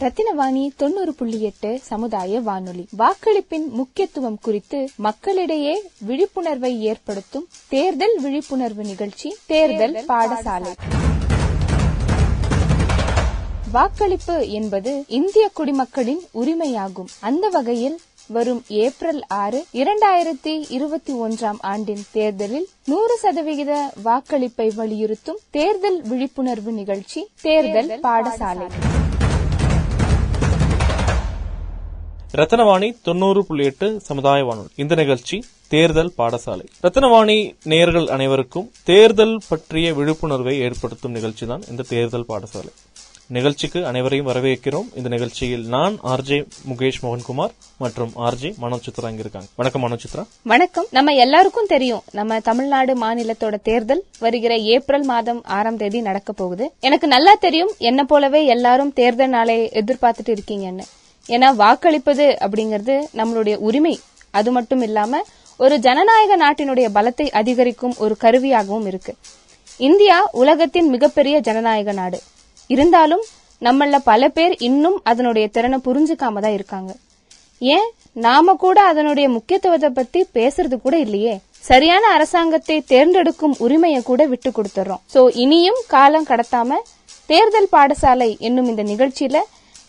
ரத்தினவாணி தொண்ணூறு புள்ளி எட்டு சமுதாய வானொலி. வாக்களிப்பின் முக்கியத்துவம் குறித்து மக்களிடையே விழிப்புணர்வை ஏற்படுத்தும் தேர்தல் விழிப்புணர்வு நிகழ்ச்சி தேர்தல் பாடசாலை. வாக்களிப்பு என்பது இந்திய குடிமக்களின் உரிமையாகும். அந்த வகையில் வரும் ஏப்ரல் ஆறு இரண்டாயிரத்தி இருபத்தி ஒன்றாம் ஆண்டின் தேர்தலில் நூறு சதவிகித வாக்களிப்பை வலியுறுத்தும் தேர்தல் விழிப்புணர்வு நிகழ்ச்சி தேர்தல் பாடசாலை. ரத்தனவாணி தொண்ணூறு புள்ளி எட்டு சமுதாய வானொலி. இந்த நிகழ்ச்சி தேர்தல் பாடசாலை. ரத்தனவாணி நேயர்கள் அனைவருக்கும் தேர்தல் பற்றிய விழிப்புணர்வை ஏற்படுத்தும் நிகழ்ச்சி தான் இந்த தேர்தல் பாடசாலை. நிகழ்ச்சிக்கு அனைவரையும் வரவேற்கிறோம். இந்த நிகழ்ச்சியில் நான் ஆர்ஜே முகேஷ் மோகன்குமார் மற்றும் ஆர்ஜே மனோஜ் சித்ரா இங்க இருக்காங்க வணக்கம் மனோஜ் சித்ரா வணக்கம். நம்ம எல்லாருக்கும் தெரியும் நம்ம தமிழ்நாடு மாநிலத்தோட தேர்தல் வருகிற ஏப்ரல் மாதம் ஆறாம் தேதி நடக்க போகுது. எனக்கு நல்லா தெரியும் என்ன போலவே எல்லாரும் தேர்தல் நாளை எதிர்பார்த்துட்டு இருக்கீங்கன்னு. ஏன்னா வாக்களிப்பது அப்படிங்கிறது நம்மளுடைய உரிமை. அது மட்டும் இல்லாம ஒரு ஜனநாயக நாட்டினுடைய பலத்தை அதிகரிக்கும் ஒரு கருவியாகவும் இருக்கு. இந்தியா உலகத்தின் மிகப்பெரிய ஜனநாயக நாடு. இருந்தாலும் நம்மள பல பேர் இன்னும் அதனுடைய திறனை புரிஞ்சுக்காம தான் இருக்காங்க. ஏன்? நாம கூட அதனுடைய முக்கியத்துவத்தை பத்தி பேசுறது கூட இல்லையே. சரியான அரசாங்கத்தை தேர்ந்தெடுக்கும் உரிமையை கூட விட்டு கொடுத்துறோம். சோ இனியும் காலம் கடத்தாம தேர்தல் பாடசாலை என்னும் இந்த நிகழ்ச்சியில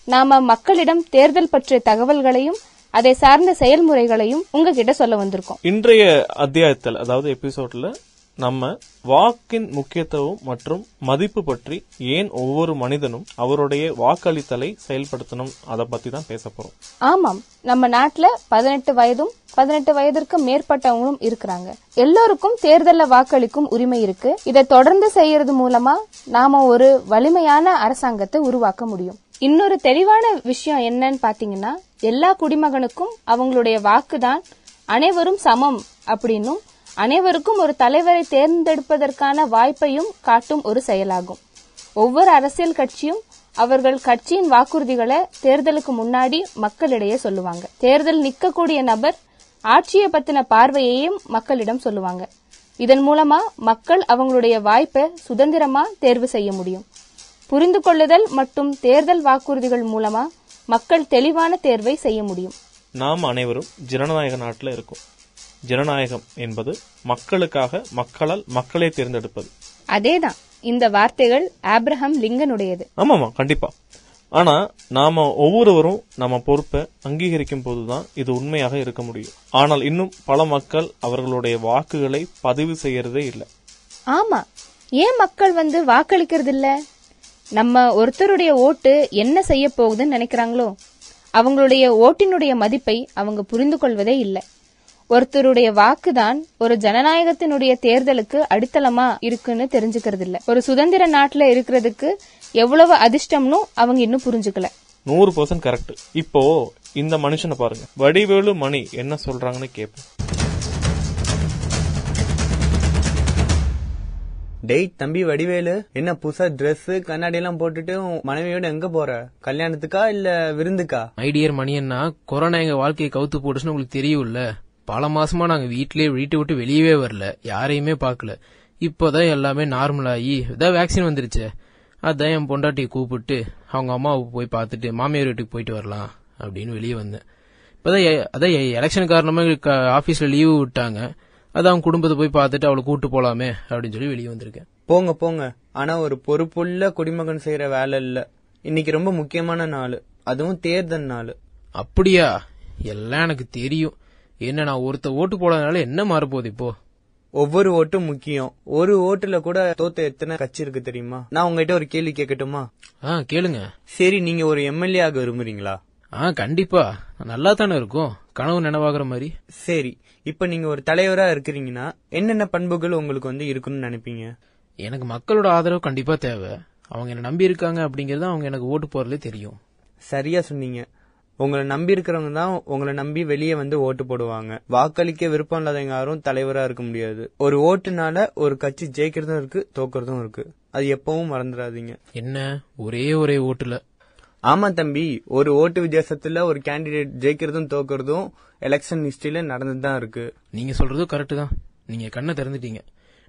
நாம மக்களிடம் தேர்தல் பற்றிய தகவல்களையும் அதை சார்ந்த செயல்முறைகளையும் உங்ககிட்ட சொல்ல வந்திருக்கோம். இன்றைய அத்தியாயத்தில் அதாவது எபிசோட்ல நம்ம வாக்கின் முக்கியத்துவம் மற்றும் மதிப்பு பற்றி ஏன் ஒவ்வொரு மனிதனும் அவருடைய வாக்களித்தலை செயல்படுத்தணும் அதை பத்தி தான் பேச போறோம். ஆமாம். நம்ம நாட்டுல பதினெட்டு வயதும் பதினெட்டு வயதிற்கு மேற்பட்டவங்களும் இருக்கிறாங்க. எல்லோருக்கும் தேர்தல்ல வாக்களிக்கும் உரிமை இருக்கு. இதை தொடர்ந்து செய்யறது மூலமா நாம ஒரு வலிமையான அரசாங்கத்தை உருவாக்க முடியும். இன்னொரு தெளிவான விஷயம் என்னன்னு பாத்தீங்கன்னா எல்லா குடிமகனுக்கும் அவங்களுடைய வாக்குதான் அனைவரும் சமம் அப்படின்னும் அனைவருக்கும் ஒரு தலைவரை தேர்ந்தெடுப்பதற்கான வாய்ப்பையும் காட்டும் ஒரு செயலாகும். ஒவ்வொரு அரசியல் கட்சியும் அவர்கள் கட்சியின் வாக்குறுதிகளை தேர்தலுக்கு முன்னாடி மக்களிடையே சொல்லுவாங்க. தேர்தல் நிக்கக்கூடிய நபர் ஆட்சியை பத்தின பார்வையையும் மக்களிடம் சொல்லுவாங்க. இதன் மூலமா மக்கள் அவங்களுடைய வாய்ப்பை சுதந்திரமா தேர்வு செய்ய முடியும். புரிந்து கொள்ளுதல் மற்றும் தேர்தல் வாக்குறுதிகள் மூலமா மக்கள் தெளிவான தேர்வை செய்ய முடியும். நாம் அனைவரும் ஜனநாயக நாட்டில் இருக்கோம். ஜனநாயகம் என்பது மக்களுக்காக மக்களால் மக்களை தேர்ந்தெடுப்பது. அதேதான் இந்த வார்த்தைகள் ஆப்ரஹாம் லிங்கனுடையது. ஆமாமா கண்டிப்பா. ஆனா நாம ஒவ்வொருவரும் நம்ம பொறுப்பை அங்கீகரிக்கும் போதுதான் இது உண்மையாக இருக்க முடியும். ஆனால் இன்னும் பல மக்கள் அவர்களுடைய வாக்குகளை பதிவு செய்யறதே இல்லை. ஆமா ஏன் மக்கள் வந்து வாக்களிக்கிறது இல்ல நம்ம ஒருத்தருடைய ஓட்டு என்ன செய்ய போகுதுன்னு நினைக்கிறாங்களோ அவங்களுடைய ஓட்டினுடைய மதிப்பை அவங்க புரிந்து கொள்வதே இல்லை. ஒருத்தருடைய வாக்குதான் ஒரு ஜனநாயகத்தினுடைய தேர்தலுக்கு அடித்தளமா இருக்குன்னு தெரிஞ்சுக்கிறது இல்ல ஒரு சுதந்திர நாட்டுல இருக்கிறதுக்கு எவ்வளவு அதிர்ஷ்டம்னு அவங்க இன்னும் புரிஞ்சுக்கல. நூறு பர்சன்ட் கரெக்ட் இப்போ இந்த மனுஷனை பாருங்க. வடிவேலு மணி என்ன சொல்றாங்கன்னு கேட்போம் டேய் தம்பி வடிவேலு என்ன புதுசா ட்ரெஸ் கண்ணாடி எல்லாம் போட்டுட்டு மனைவியோட எங்க போற? கல்யாணத்துக்கா இல்ல விருந்துக்கா? ஐடியர் மணியன்னா கொரோனா எங்க வாழ்க்கையை கவுத்து போட்டுச்சுன்னு உங்களுக்கு தெரியும்ல. பல மாசமா நாங்க வீட்லயே வீட்டை விட்டு வெளியவே வரல. யாரையுமே பார்க்கல. இப்போதான் எல்லாமே நார்மல் ஆகி இதான் வேக்சின் வந்துருச்சு. அதான் என் பொண்டாட்டியை கூப்பிட்டு அவங்க அம்மாவை போய் பார்த்துட்டு மாமியார் வீட்டுக்கு போயிட்டு வரலாம் அப்படின்னு வெளியே வந்தேன். இப்பதான் எ- அதான் எலெக்ஷன் காரணமா எங்களுக்கு ஆபீஸ்ல லீவு விட்டாங்க. அதான் அவன் குடும்பத்தை போய் பார்த்துட்டு அவளை கூட்டு போலாமே அப்படின்னு சொல்லி வெளியே வந்திருக்கேன். போங்க போங்க. ஆனா ஒரு பொறுப்புள்ள குடிமகன் செய்யற வேலை இல்ல. இன்னைக்கு ரொம்ப முக்கியமான நாள். அதுவும் தேர்தல் நாள். அப்படியா? எல்லாம் எனக்கு தெரியும். என்ன நான் ஒருத்த ஓட்டு போடாதனால என்ன மாறப்போகுது இப்போ? ஒவ்வொரு ஓட்டும் முக்கியம். ஒரு ஓட்டுல கூட தோத்த எத்தனை கட்சி இருக்கு தெரியுமா? நான் உங்ககிட்ட ஒரு கேள்வி கேட்கட்டுமா? ஆ கேளுங்க. சரி நீங்க ஒரு எம்எல்ஏ ஆக விரும்புறீங்களா? ஆ கண்டிப்பா. நல்லா தானே இருக்கும். கனவு நினைவாகிற மாதிரி. சரி. இப்ப நீங்க ஒரு தலைவரா இருக்கிறீங்கன்னா என்னென்ன பண்புகள் உங்களுக்கு வந்து இருக்குன்னு நினைப்பீங்க? எனக்கு மக்களோட ஆதரவு கண்டிப்பா தேவை. அவங்க என்ன நம்பி இருக்காங்க அப்படிங்கறது அவங்க எனக்கு ஓட்டு போறதுலே தெரியும். சரியா சொன்னீங்க. உங்களை நம்பி இருக்கிறவங்க தான் உங்களை நம்பி வெளியே வந்து ஓட்டு போடுவாங்க. வாக்களிக்க விருப்பம் இல்லாதவங்க யாரும் தலைவரா இருக்க முடியாது. ஒரு ஓட்டுனால ஒரு கட்சி ஜெயிக்கிறதும் இருக்கு தோக்கறதும் இருக்கு. அது எப்பவும் மறந்துடாதீங்க. என்ன? ஒரே ஒரே ஓட்டுல ஆமா தம்பி ஒரு ஓட்டு வித்தியாசத்துல ஒரு கேண்டிடேட் ஜெயிக்கிறதும் தோக்கறதும் எலெக்ஷன் ஹிஸ்டரியில நடந்துட்டு தான் இருக்கு. நீங்க சொல்றதும் கரெக்ட் தான். நீங்க கண்ணை திறந்துட்டீங்க.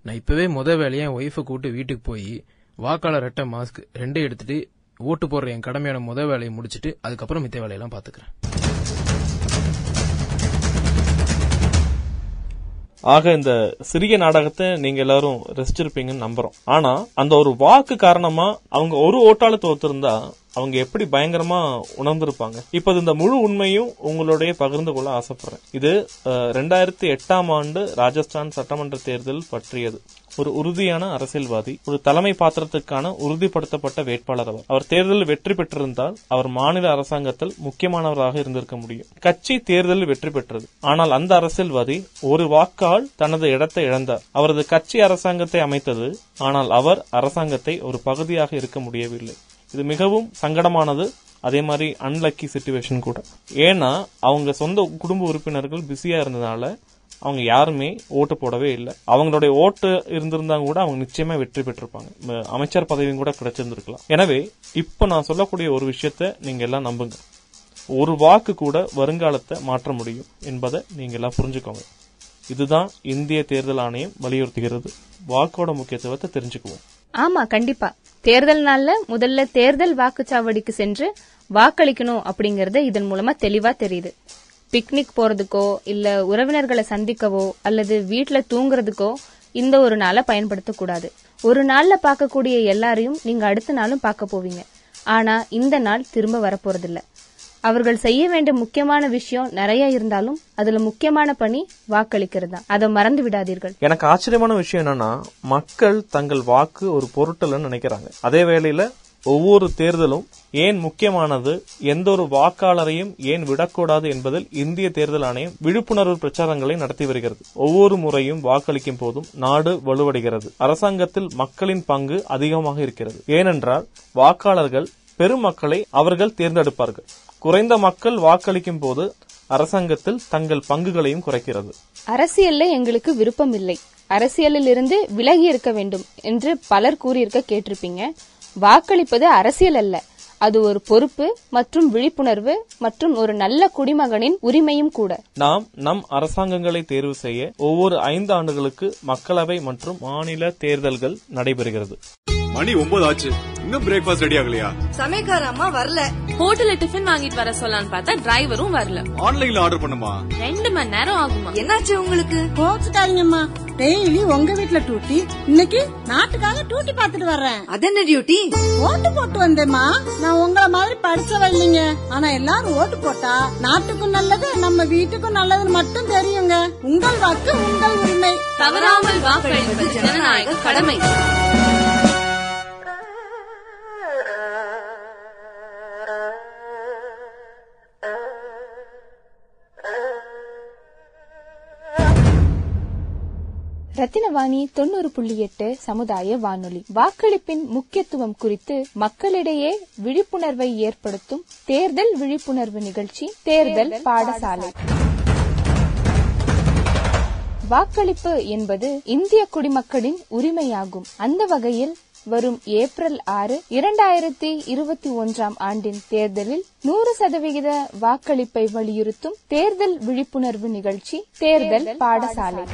நான் இப்பவே முத வேலையா என் ஒய்ஃபை கூட்டு வீட்டுக்கு போய் வாக்காளர் ரெட்டை மாஸ்க் ரெண்டையும் எடுத்துட்டு ஓட்டு போடுற என் கடமையான முத வேலையை முடிச்சிட்டு அதுக்கப்புறம் மித்த வேலையெல்லாம் பாத்துக்கிறேன். ஆக இந்த சிறிய நாடகத்தை நீங்க எல்லாரும் ரசிச்சிருப்பீங்கன்னு நம்புறோம். ஆனா அந்த ஒரு வாக்கு காரணமா அவங்க ஒரு ஓட்டாள தோத்திருந்தா அவங்க எப்படி பயங்கரமா உணர்ந்திருப்பாங்க. இப்ப இந்த முழு உண்மையும் உங்களுடைய பகிர்ந்து கொள்ள ஆசைப்படுறேன். இது ரெண்டாயிரத்தி எட்டாம் ஆண்டு ராஜஸ்தான் சட்டமன்ற தேர்தல் பற்றியது. ஒரு உறுதியான அரசியல்வாதி ஒரு தலைமை பாத்திரத்துக்கான உறுதிப்படுத்தப்பட்ட வேட்பாளர் அவர். அவர் தேர்தலில் வெற்றி பெற்றிருந்தால் அவர் மாநில அரசாங்கத்தில் முக்கியமானவராக இருந்திருக்க முடியும். கட்சி தேர்தலில் வெற்றி பெற்றது. ஆனால் அந்த அரசியல்வாதி ஒரு வாக்கால் தனது இடத்தை இழந்தார். அவரது கட்சி அரசாங்கத்தை அமைத்தது ஆனால் அவர் அரசாங்கத்தை ஒரு பகுதியாக இருக்க முடியவில்லை. இது மிகவும் சங்கடமானது அதே மாதிரி அன்லக்கி சுச்சுவேஷன் கூட. ஏன்னா அவங்க சொந்த குடும்ப உறுப்பினர்கள் பிஸியா இருந்ததுனால அவங்க யாருமே ஓட்டு போடவே இல்லை. அவங்களுடைய ஓட்டு இருந்திருந்தாங்க கூட அவங்க நிச்சயமா வெற்றி பெற்றிருப்பாங்க. அமைச்சர் பதவியும் கூட கிடைச்சிருந்திருக்கலாம். எனவே இப்போ நான் சொல்லக்கூடிய ஒரு விஷயத்த நீங்க எல்லாம் நம்புங்க. ஒரு வாக்கு கூட வருங்காலத்தை மாற்ற முடியும் என்பதை நீங்க எல்லாம் புரிஞ்சுக்கோங்க. இதுதான் இந்திய தேர்தல் ஆணையம் வலியுறுத்துகிறது. வாக்கோட முக்கியத்துவத்தை தெரிஞ்சுக்குவோம். ஆமா கண்டிப்பா. தேர்தல் நாள்ல முதல்ல தேர்தல் வாக்குச்சாவடிக்கு சென்று வாக்களிக்கணும் அப்படிங்கறது இதன் மூலமா தெளிவா தெரியுது. பிக்னிக் போறதுக்கோ இல்ல உறவினர்களை சந்திக்கவோ அல்லது வீட்டுல தூங்குறதுக்கோ இந்த ஒரு நாளை பயன்படுத்தக்கூடாது. ஒரு நாள்ல பார்க்கக்கூடிய எல்லாரையும் நீங்க அடுத்த நாளும் பார்க்க போவீங்க. ஆனா இந்த நாள் திரும்ப வரப்போறதில்ல. அவர்கள் செய்ய வேண்டிய முக்கியமான விஷயம் நிறைய இருந்தாலும் அதுல முக்கியமான பணி வாக்களிக்கிறது தான் அதை மறந்து விடாதீர்கள். எனக்கு ஆச்சரியமான விஷயம் என்னன்னா மக்கள் தங்கள் வாக்கு ஒரு பொருட்டல்னு நினைக்கிறாங்க. அதே வேளையில ஒவ்வொரு தேர்தலும் ஏன் முக்கியமானது எந்த ஒரு வாக்காளரையும் ஏன் விடக்கூடாது என்பதில் இந்திய தேர்தல் ஆணையம் விழிப்புணர்வு பிரச்சாரங்களை நடத்தி வருகிறது. ஒவ்வொரு முறையும் வாக்களிக்கும் போதும் நாடு வலுவடைகிறது. அரசாங்கத்தில் மக்களின் பங்கு அதிகமாக இருக்கிறது. ஏனென்றால் வாக்காளர்கள் பெருமக்களை அவர்கள் தேர்ந்தெடுப்பார்கள். குறைந்த மக்கள் வாக்களிக்கும் போது அரசாங்கத்தில் தங்கள் பங்குகளையும் குறைக்கிறது. அரசியல்ல எங்களுக்கு விருப்பம் இல்லை அரசியலில் இருந்து விலகி இருக்க வேண்டும் என்று பலர் கூறியிருக்க கேட்டிருப்பீங்க. வாக்களிப்பது அரசியல் அல்ல. அது ஒரு பொறுப்பு மற்றும் விழிப்புணர்வு மற்றும் ஒரு நல்ல குடிமகனின் உரிமையும் கூட. நாம் நம் அரசாங்கங்களை தேர்வு செய்ய ஒவ்வொரு ஐந்து ஆண்டுகளுக்கு மக்களவை மற்றும் மாநில தேர்தல்கள் நடைபெறுகிறது. மணி ஒன்பது ஆச்சு இன்னும் பிரேக்ஃபாஸ்ட் ரெடி ஆகலையா? சமைக்கார அம்மா வரல ஹோட்டல்ல டிஃபன் வாங்கிட்டு வர சொல்லலாம்னு பார்த்தா டிரைவரும் வரல. ஆன்லைன்ல ஆர்டர் பண்ணுமா? ரெண்டு மணி நேரம் ஆகுமா? என்னாச்சு உங்களுக்கு? கோச்சுக்காதீங்கம்மா டெய்லி உங்க வீட்ல டூட்டி இன்னைக்கு நாட்டுக்காக டூட்டி பாத்துட்டு வர்றேன். அது என்ன டியூட்டி ஓட்டு போட்டு வந்தேம்மா. நான் உங்கள மாதிரி படிச்சவ இல்லைங்க. ஆனா எல்லாரும் ஓட்டு போட்டா நாட்டுக்கும் நல்லது நம்ம வீட்டுக்கும் நல்லதுன்னு மட்டும் தெரியுங்க. உங்கள் வாக்கு உங்கள் உரிமை. தவறாமல் வாக்களிப்பது ஜனநாயக கடமை. ரத்தினவாணி தொண்ணூறு புள்ளி எட்டு சமுதாய வானொலி. வாக்களிப்பின் முக்கியத்துவம் குறித்து மக்களிடையே விழிப்புணர்வை ஏற்படுத்தும் தேர்தல் விழிப்புணர்வு நிகழ்ச்சி தேர்தல் பாடசாலை. வாக்களிப்பு என்பது இந்திய குடிமக்களின் உரிமையாகும். அந்த வகையில் வரும் ஏப்ரல் ஆறு இரண்டாயிரத்தி இருபத்தி ஒன்றாம் ஆண்டின் தேர்தலில் நூறு சதவிகித வாக்களிப்பை வலியுறுத்தும் தேர்தல் விழிப்புணர்வு நிகழ்ச்சி தேர்தல் பாடசாலை.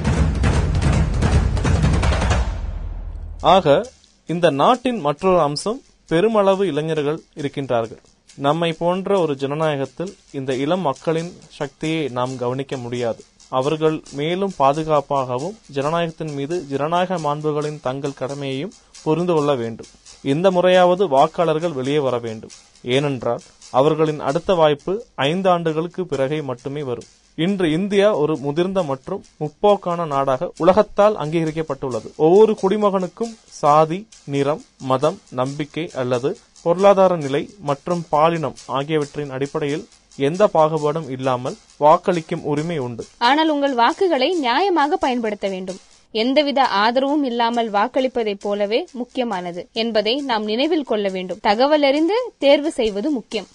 ஆக இந்த நாட்டின் மற்றொரு அம்சம் பெருமளவு இளைஞர்கள் இருக்கின்றார்கள். நம்மை போன்ற ஒரு ஜனநாயகத்தில் இந்த இளம் மக்களின் சக்தியை நாம் கவனிக்க முடியாது. அவர்கள் மேலும் பாதுகாப்பாகவும் ஜனநாயகத்தின் மீது ஜனநாயக மாண்புகளின் தங்கள் கடமையையும் புரிந்து கொள்ள வேண்டும். இந்த முறையாவது வாக்காளர்கள் வெளியே வர வேண்டும். ஏனென்றால் அவர்களின் அடுத்த வாய்ப்பு ஐந்து ஆண்டுகளுக்கு பிறகே மட்டுமே வரும். இன்று இந்தியா ஒரு முதிர்ந்த மற்றும் முற்போக்கான நாடாக உலகத்தால் அங்கீகரிக்கப்பட்டுள்ளது. ஒவ்வொரு குடிமகனுக்கும் சாதி நிறம் மதம் நம்பிக்கை அல்லது பொருளாதார நிலை மற்றும் பாலினம் ஆகியவற்றின் அடிப்படையில் எந்த பாகுபாடும் இல்லாமல் வாக்களிக்கும் உரிமை உண்டு. ஆனால் உங்கள் வாக்குகளை நியாயமாக பயன்படுத்த வேண்டும். எந்தவித ஆதரவும் இல்லாமல் வாக்களிப்பதைப் போலவே முக்கியமானது என்பதை நாம் நினைவில் கொள்ள வேண்டும் தகவல் அறிந்து தேர்வு செய்வது முக்கியம்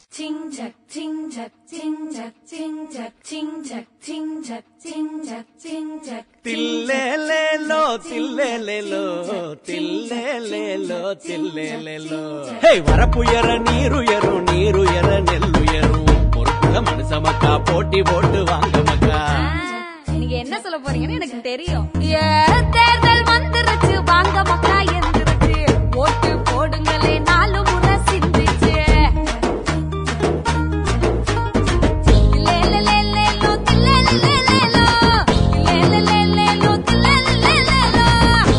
தில்லேலேலோ தில்லேலேலோ தில்லேலேலோ தில்லேலேலோ ஹே வரப்புயர நீருயரும் நீருயர நெல்லுயரும் மனுஷ மக்கா போட்டி போட்டு வாங்க மக்கா நீங்க என்ன சொல்ல போறீங்கன்னு எனக்கு தெரியும். ஏ, தேர்தல் வந்துருச்சு வாங்க மக்கா எந்திருச்சு. ஓட்டு போடுங்களே நாலு முறை சிந்திச்சு.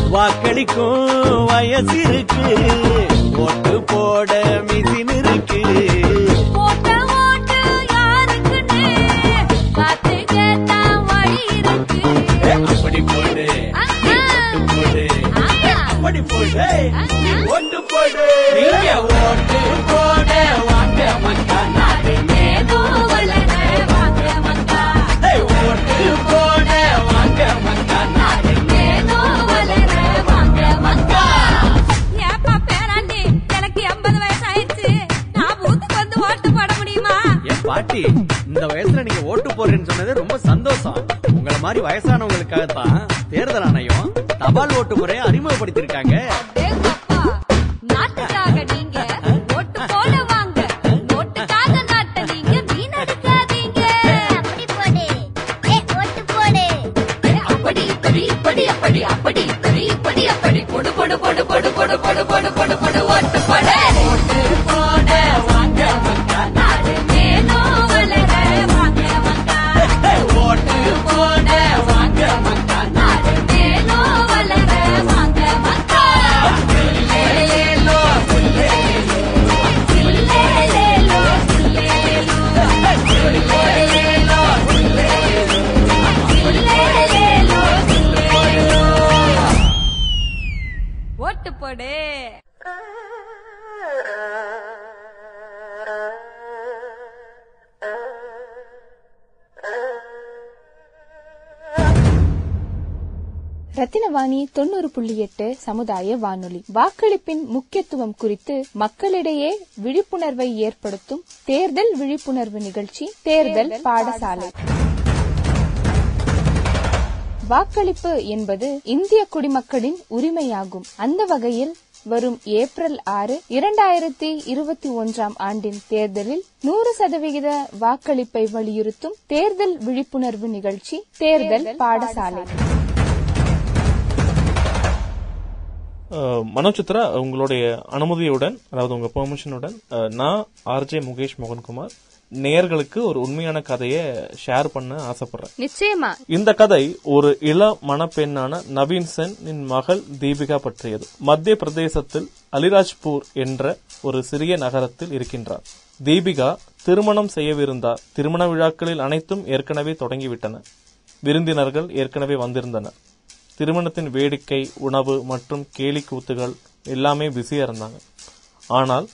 வாக்களிக்கும் வயசு இருக்கு. பாட்டி இந்த வயசுல நீங்க ஓட்டு போடுறேன்னு சொன்னது ரொம்ப சந்தோஷம். உங்களை மாதிரி வயசானவங்களுக்காக தான் தேர்தல் ஆணையம் தபால் ஓட்டு முறையை அறிமுகப்படுத்தி ரத்தினவாணி தொண்ணூறு புள்ளி எட்டு சமுதாய வானொலி. வாக்களிப்பின் முக்கியத்துவம் குறித்து மக்களிடையே விழிப்புணர்வை ஏற்படுத்தும் தேர்தல் விழிப்புணர்வு நிகழ்ச்சி தேர்தல் பாடசாலை. வாக்களிப்பு என்பது இந்திய குடிமக்களின் உரிமையாகும். அந்த வகையில் வரும் ஏப்ரல் ஆறு இரண்டாயிரத்தி இருபத்தி ஒன்றாம் ஆண்டின் தேர்தலில் நூறு சதவிகித வாக்களிப்பை வலியுறுத்தும் தேர்தல் விழிப்புணர்வு நிகழ்ச்சி தேர்தல் பாடசாலை. மனோஜ் சித்ரா உங்களுடைய அனுமதியுடன் அதாவது உங்க பெர்மிஷனுடன் நான் ஆர்ஜே முகேஷ் மோகன்குமார் நேயர்களுக்கு ஒரு உண்மையான கதையை ஷேர் பண்ண ஆசைப்படுறேன். நிச்சயமா. இந்த கதை ஒரு இள மணப்பெண்ணான நவீன் சென் மகள் தீபிகா பற்றியது. மத்திய பிரதேசத்தில் அலிராஜ்பூர் என்ற ஒரு சிறிய நகரத்தில் இருக்கின்றார். தீபிகா திருமணம் செய்யவிருந்தார். திருமண விழாக்களில் அனைத்தும் ஏற்கனவே தொடங்கிவிட்டன. விருந்தினர்கள் ஏற்கனவே வந்திருந்தனர். திருமணத்தின் வேடிக்கை உணவு மற்றும் கேலி கூத்துகள் எல்லாமே பிஸியாக இருந்தாங்க. ஆனால்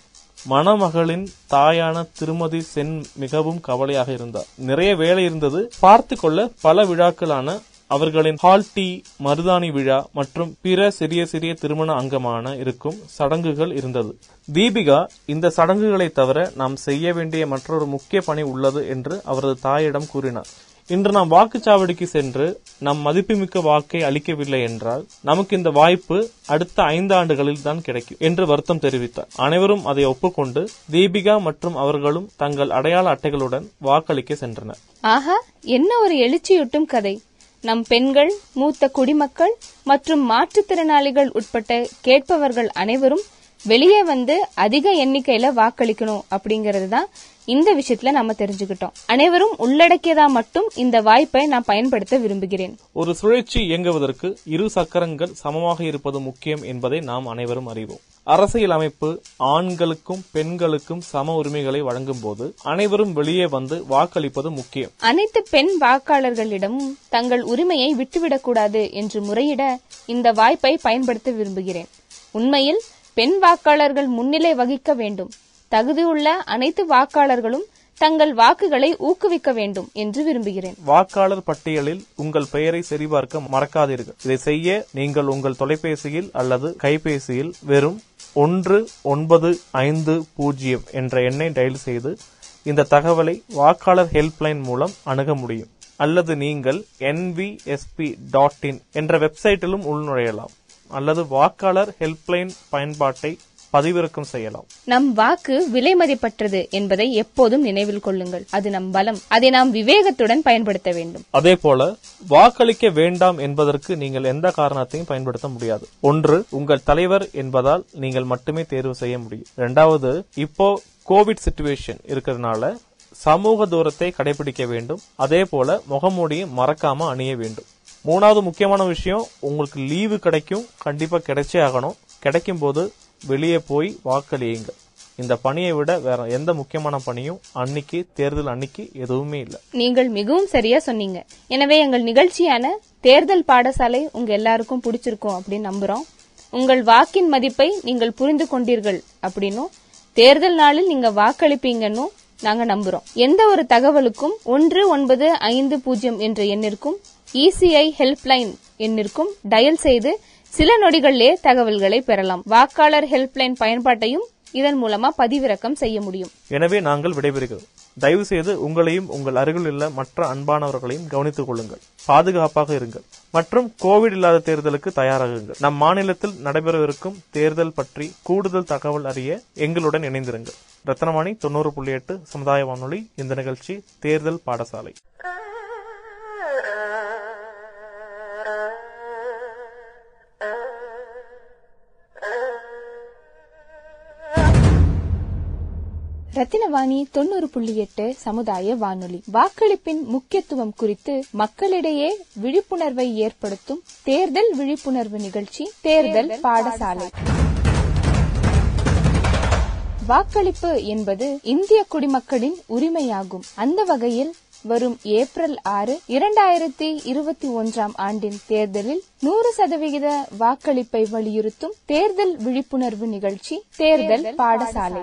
மணமகளின் தாயான திருமதி சென் மிகவும் கவலையாக இருந்தார் நிறைய வேலை இருந்தது. பார்த்து கொள்ள பல விழாக்களான அவர்களின் ஹால் டீ மருதாணி விழா மற்றும் பிற சிறிய சிறிய திருமண அங்கமான இருக்கும் சடங்குகள் இருந்தது. தீபிகா இந்த சடங்குகளை தவிர நாம் செய்ய வேண்டிய மற்றொரு முக்கிய பணி உள்ளது என்று அவரது தாயிடம் கூறினார். இன்று நாம் வாக்குச்சாவடிக்கு சென்று நம் மதிப்புமிக்க வாக்கை அளிக்கவில்லை என்றால் நமக்கு இந்த வாய்ப்பு அடுத்த ஐந்து ஆண்டுகளில் தான் கிடைக்கும் என்று வருத்தம் தெரிவித்தார். அனைவரும் அதை ஒப்புக்கொண்டு தீபிகா மற்றும் அவர்களும் தங்கள் அடையாள அட்டைகளுடன் வாக்களிக்க சென்றனர். ஆஹா என்ன ஒரு எழுச்சியூட்டும் கதை. நம் பெண்கள் மூத்த குடிமக்கள் மற்றும் மாற்றுத்திறனாளிகள் உட்பட்ட கேட்பவர்கள் அனைவரும் வெளியே வந்து அதிக எண்ணிக்கையில வாக்களிக்கணும் அப்படிங்கறது தான் இந்த விஷயத்துல நம்ம தெரிஞ்சுக்கிட்டோம். அனைவரும் உள்ளடக்கியதா மட்டும் இந்த வாய்ப்பை நான் பயன்படுத்த விரும்புகிறேன். ஒரு சுழற்சி இயங்குவதற்கு இரு சக்கரங்கள் சமமாக இருப்பது முக்கியம் என்பதை நாம் அனைவரும் அறிவோம். அரசியல் அமைப்பு ஆண்களுக்கும் பெண்களுக்கும் சம உரிமைகளை வழங்கும் போது அனைவரும் வெளியே வந்து வாக்களிப்பது முக்கியம். அனைத்து பெண் வாக்காளர்களிடமும் தங்கள் உரிமையை விட்டுவிடக்கூடாது என்று முறையிட இந்த வாய்ப்பை பயன்படுத்த விரும்புகிறேன். உண்மையில் பெண் வாக்காளர்கள் முன்னிலை வகிக்க வேண்டும். தகுதியுள்ள அனைத்து வாக்காளர்களும் தங்கள் வாக்குகளை ஊக்குவிக்க வேண்டும் என்று விரும்புகிறேன். வாக்காளர் பட்டியலில் உங்கள் பெயரை சரிபார்க்க மறக்காதீர்கள். இதை செய்ய நீங்கள் உங்கள் தொலைபேசியில் அல்லது கைபேசியில் வெறும் ஒன்று ஒன்பது ஐந்து பூஜ்ஜியம் என்ற எண்ணை டயல் செய்து இந்த தகவலை வாக்காளர் ஹெல்ப்லைன் மூலம் அணுக முடியும். அல்லது நீங்கள் என்விஎஸ்பி டாட் இன் என்ற வெப்சைட்டிலும் உள்நுழையலாம். அல்லது வாக்காளர் ஹெல்ப்லைன் பயன்பாட்டை பதிவிறக்கம் செய்யலாம். நம் வாக்கு விலை மதிப்பற்றது என்பதை எப்போதும் நினைவில் கொள்ளுங்கள். அது நம் பலம். அதை நாம் விவேகத்துடன் பயன்படுத்த வேண்டும். அதே போல வாக்களிக்க வேண்டாம் என்பதற்கு நீங்கள் எந்த காரணத்தையும் பயன்படுத்த முடியாது. ஒன்று உங்கள் தலைவர் என்பதால் நீங்கள் மட்டுமே தேர்வு செய்ய முடியும். இரண்டாவது இப்போ கோவிட் சுச்சுவேஷன் இருக்கிறதுனால சமூக தூரத்தை கடைபிடிக்க வேண்டும். அதே போல முகமூடியை மறக்காம அணிய வேண்டும். மூணாவது முக்கியமான விஷயம் உங்களுக்கு லீவு கிடைக்கும் கண்டிப்பா கிடைச்சே ஆகணும். கிடைக்கும் போது வெளியே போய் வாக்களியுங்க இந்த பணியை விட வேற எந்த முக்கியமான பணியும் அன்னைக்கு தேர்தல் அன்னைக்கு எதுவுமே இல்லை. நீங்கள் மிகவும் சரியா சொன்னீங்க. எனவே எங்கள் நிகழ்ச்சியான தேர்தல் பாடசாலை உங்க எல்லாருக்கும் பிடிச்சிருக்கும் அப்படின்னு நம்புறோம். உங்கள் வாக்கின் மதிப்பை நீங்கள் புரிந்து கொண்டீர்கள் அப்படின்னும் தேர்தல் நாளில் நீங்க வாக்களிப்பீங்கன்னு நாங்க நம்புறோம். எந்த ஒரு தகவலுக்கும் ஒன்று ஒன்பது ஐந்து பூஜ்ஜியம் என்ற எண்ணிற்கும் இசிஐ ஹெல்ப்லைன் எண்ணிற்கும் டயல் செய்து சில நொடிகளிலே தகவல்களை பெறலாம். வாக்காளர் ஹெல்ப்லைன் பயன்பாட்டையும் இதன் மூலமா பதிவிறக்கம் செய்ய முடியும். எனவே நாங்கள் விடைபெறுகிறோம். தயவு செய்து உங்களையும் உங்கள் அருகில் உள்ள மற்ற அன்பானவர்களையும் கவனித்துக் கொள்ளுங்கள். பாதுகாப்பாக இருங்கள். மற்றும் கோவிட் இல்லாத தேர்தலுக்கு தயாராகுங்கள். நம் மாநிலத்தில் நடைபெறவிருக்கும் தேர்தல் பற்றி கூடுதல் தகவல் அறிய எங்களுடன் இணைந்திருங்கள். ரத்னவாணி தொண்ணூறு புள்ளி எட்டு சமுதாய வானொலி. இந்த நிகழ்ச்சி தேர்தல் பாடசாலை. ரத்தினவாணி தொண்ணூறு புள்ளி எட்டு சமுதாய வானொலி. வாக்களிப்பின் முக்கியத்துவம் குறித்து மக்களிடையே விழிப்புணர்வை ஏற்படுத்தும் தேர்தல் விழிப்புணர்வு நிகழ்ச்சி தேர்தல் பாடசாலை. வாக்களிப்பு என்பது இந்திய குடிமக்களின் உரிமையாகும். அந்த வகையில் வரும் ஏப்ரல் ஆறு இரண்டாயிரத்தி இருபத்தி ஒன்றாம் ஆண்டின் தேர்தலில் நூறு சதவிகித வாக்களிப்பை வலியுறுத்தும் தேர்தல் விழிப்புணர்வு நிகழ்ச்சி தேர்தல் பாடசாலை.